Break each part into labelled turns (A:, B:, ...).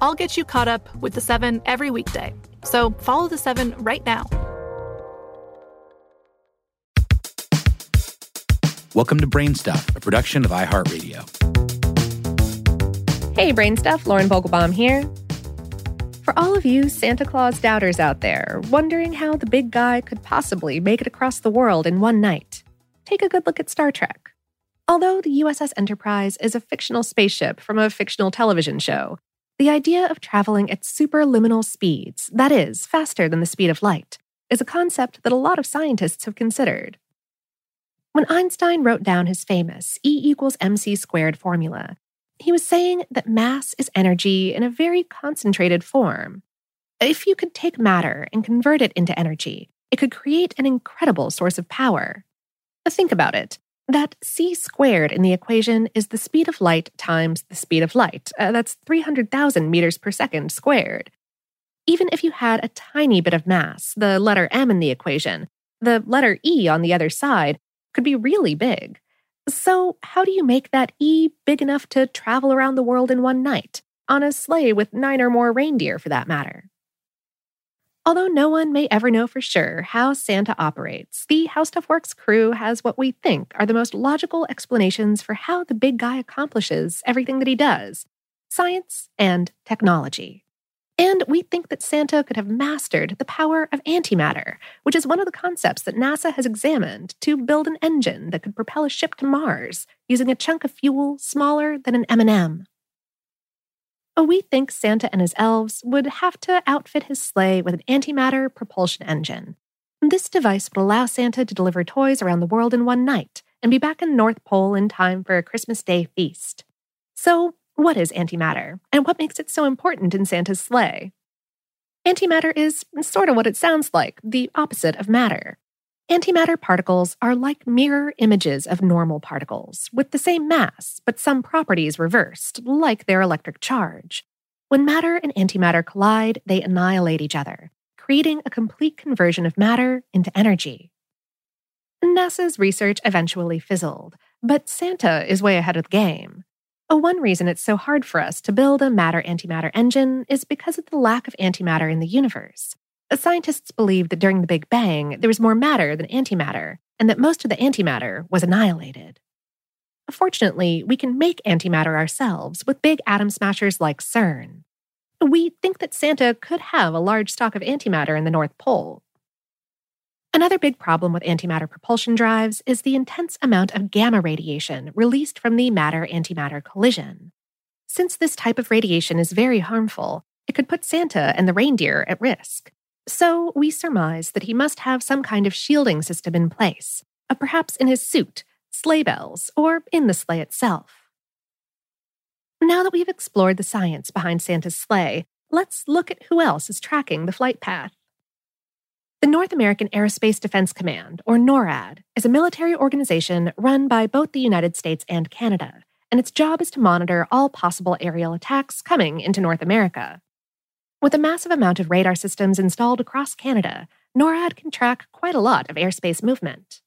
A: I'll get you caught up with the seven every weekday. So follow the seven right now.
B: Welcome to Brainstuff, a production of iHeartRadio.
C: Hey, Brainstuff, Lauren Vogelbaum here. For all of you Santa Claus doubters out there, wondering how the big guy could possibly make it across the world in one night, take a good look at Star Trek. Although the USS Enterprise is a fictional spaceship from a fictional television show, the idea of traveling at superluminal speeds, that is, faster than the speed of light, is a concept that a lot of scientists have considered. When Einstein wrote down his famous E equals mc squared formula, he was saying that mass is energy in a very concentrated form. If you could take matter and convert it into energy, it could create an incredible source of power. Think about it. That c squared in the equation is the speed of light times the speed of light. Uh, that's 300,000 meters per second squared. Even if you had a tiny bit of mass, the letter m in the equation, the letter e on the other side could be really big. So, how do you make that e big enough to travel around the world in one night, on a sleigh with nine or more reindeer for that matter? Although no one may ever know for sure how Santa operates, the How Stuff Works crew has what we think are the most logical explanations for how the big guy accomplishes everything that he does science and technology. And we think that Santa could have mastered the power of antimatter, which is one of the concepts that NASA has examined to build an engine that could propel a ship to Mars using a chunk of fuel smaller than an M&M. Oh, we think Santa and his elves would have to outfit his sleigh with an antimatter propulsion engine. This device would allow Santa to deliver toys around the world in one night and be back in North Pole in time for a Christmas Day feast. So, what is antimatter, and what makes it so important in Santa's sleigh? Antimatter is sort of what it sounds like the opposite of matter. Antimatter particles are like mirror images of normal particles, with the same mass, but some properties reversed, like their electric charge. When matter and antimatter collide, they annihilate each other, creating a complete conversion of matter into energy. NASA's research eventually fizzled, but Santa is way ahead of the game. One reason it's so hard for us to build a matter antimatter engine is because of the lack of antimatter in the universe. Scientists believe that during the Big Bang, there was more matter than antimatter, and that most of the antimatter was annihilated. Fortunately, we can make antimatter ourselves with big atom smashers like CERN. We think that Santa could have a large stock of antimatter in the North Pole. Another big problem with antimatter propulsion drives is the intense amount of gamma radiation released from the matter antimatter collision. Since this type of radiation is very harmful, it could put Santa and the reindeer at risk. So we surmise that he must have some kind of shielding system in place, uh, perhaps in his suit, sleigh bells, or in the sleigh itself. Now that we've explored the science behind Santa's sleigh, let's look at who else is tracking the flight path. The North American Aerospace Defense Command, or NORAD, is a military organization run by both the United States and Canada, and its job is to monitor all possible aerial attacks coming into North America. With a massive amount of radar systems installed across Canada, NORAD can track quite a lot of airspace movement.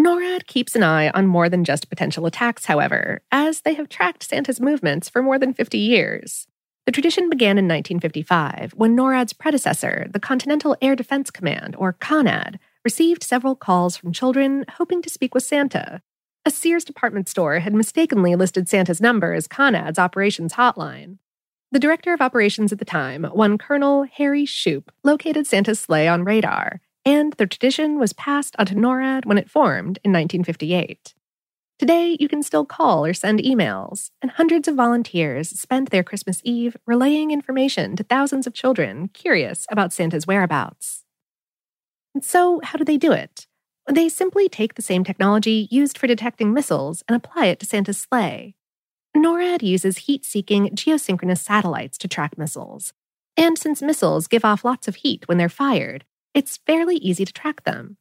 C: NORAD keeps an eye on more than just potential attacks, however, as they have tracked Santa's movements for more than 50 years. The tradition began in 1955 when NORAD's predecessor, the Continental Air Defense Command, or CONAD, received several calls from children hoping to speak with Santa. A Sears department store had mistakenly listed Santa's number as CONAD's operations hotline. The director of operations at the time, one Colonel Harry Shoup, located Santa's sleigh on radar, and the tradition was passed onto NORAD when it formed in 1958. Today, you can still call or send emails, and hundreds of volunteers spend their Christmas Eve relaying information to thousands of children curious about Santa's whereabouts. And so, how do they do it? They simply take the same technology used for detecting missiles and apply it to Santa's sleigh. NORAD uses heat seeking geosynchronous satellites to track missiles. And since missiles give off lots of heat when they're fired, it's fairly easy to track them.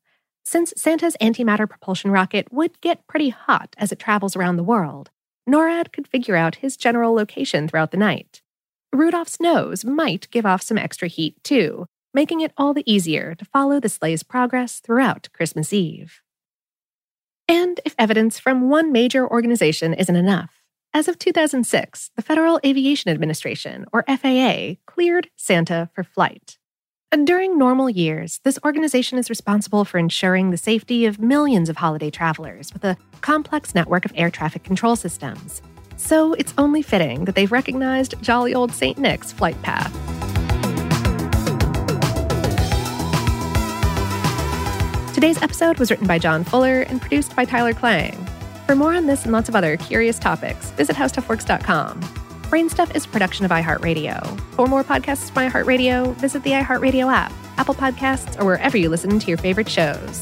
C: Since Santa's antimatter propulsion rocket would get pretty hot as it travels around the world, NORAD could figure out his general location throughout the night. Rudolph's nose might give off some extra heat, too, making it all the easier to follow the sleigh's progress throughout Christmas Eve. And if evidence from one major organization isn't enough, as of 2006, the Federal Aviation Administration, or FAA, cleared Santa for flight. And during normal years, this organization is responsible for ensuring the safety of millions of holiday travelers with a complex network of air traffic control systems. So it's only fitting that they've recognized jolly old St. Nick's flight path. Today's episode was written by John Fuller and produced by Tyler Klang. For more on this and lots of other curious topics, visit howstuffworks.com. Brainstuff is a production of iHeartRadio. For more podcasts from iHeartRadio, visit the iHeartRadio app, Apple Podcasts, or wherever you listen to your favorite shows.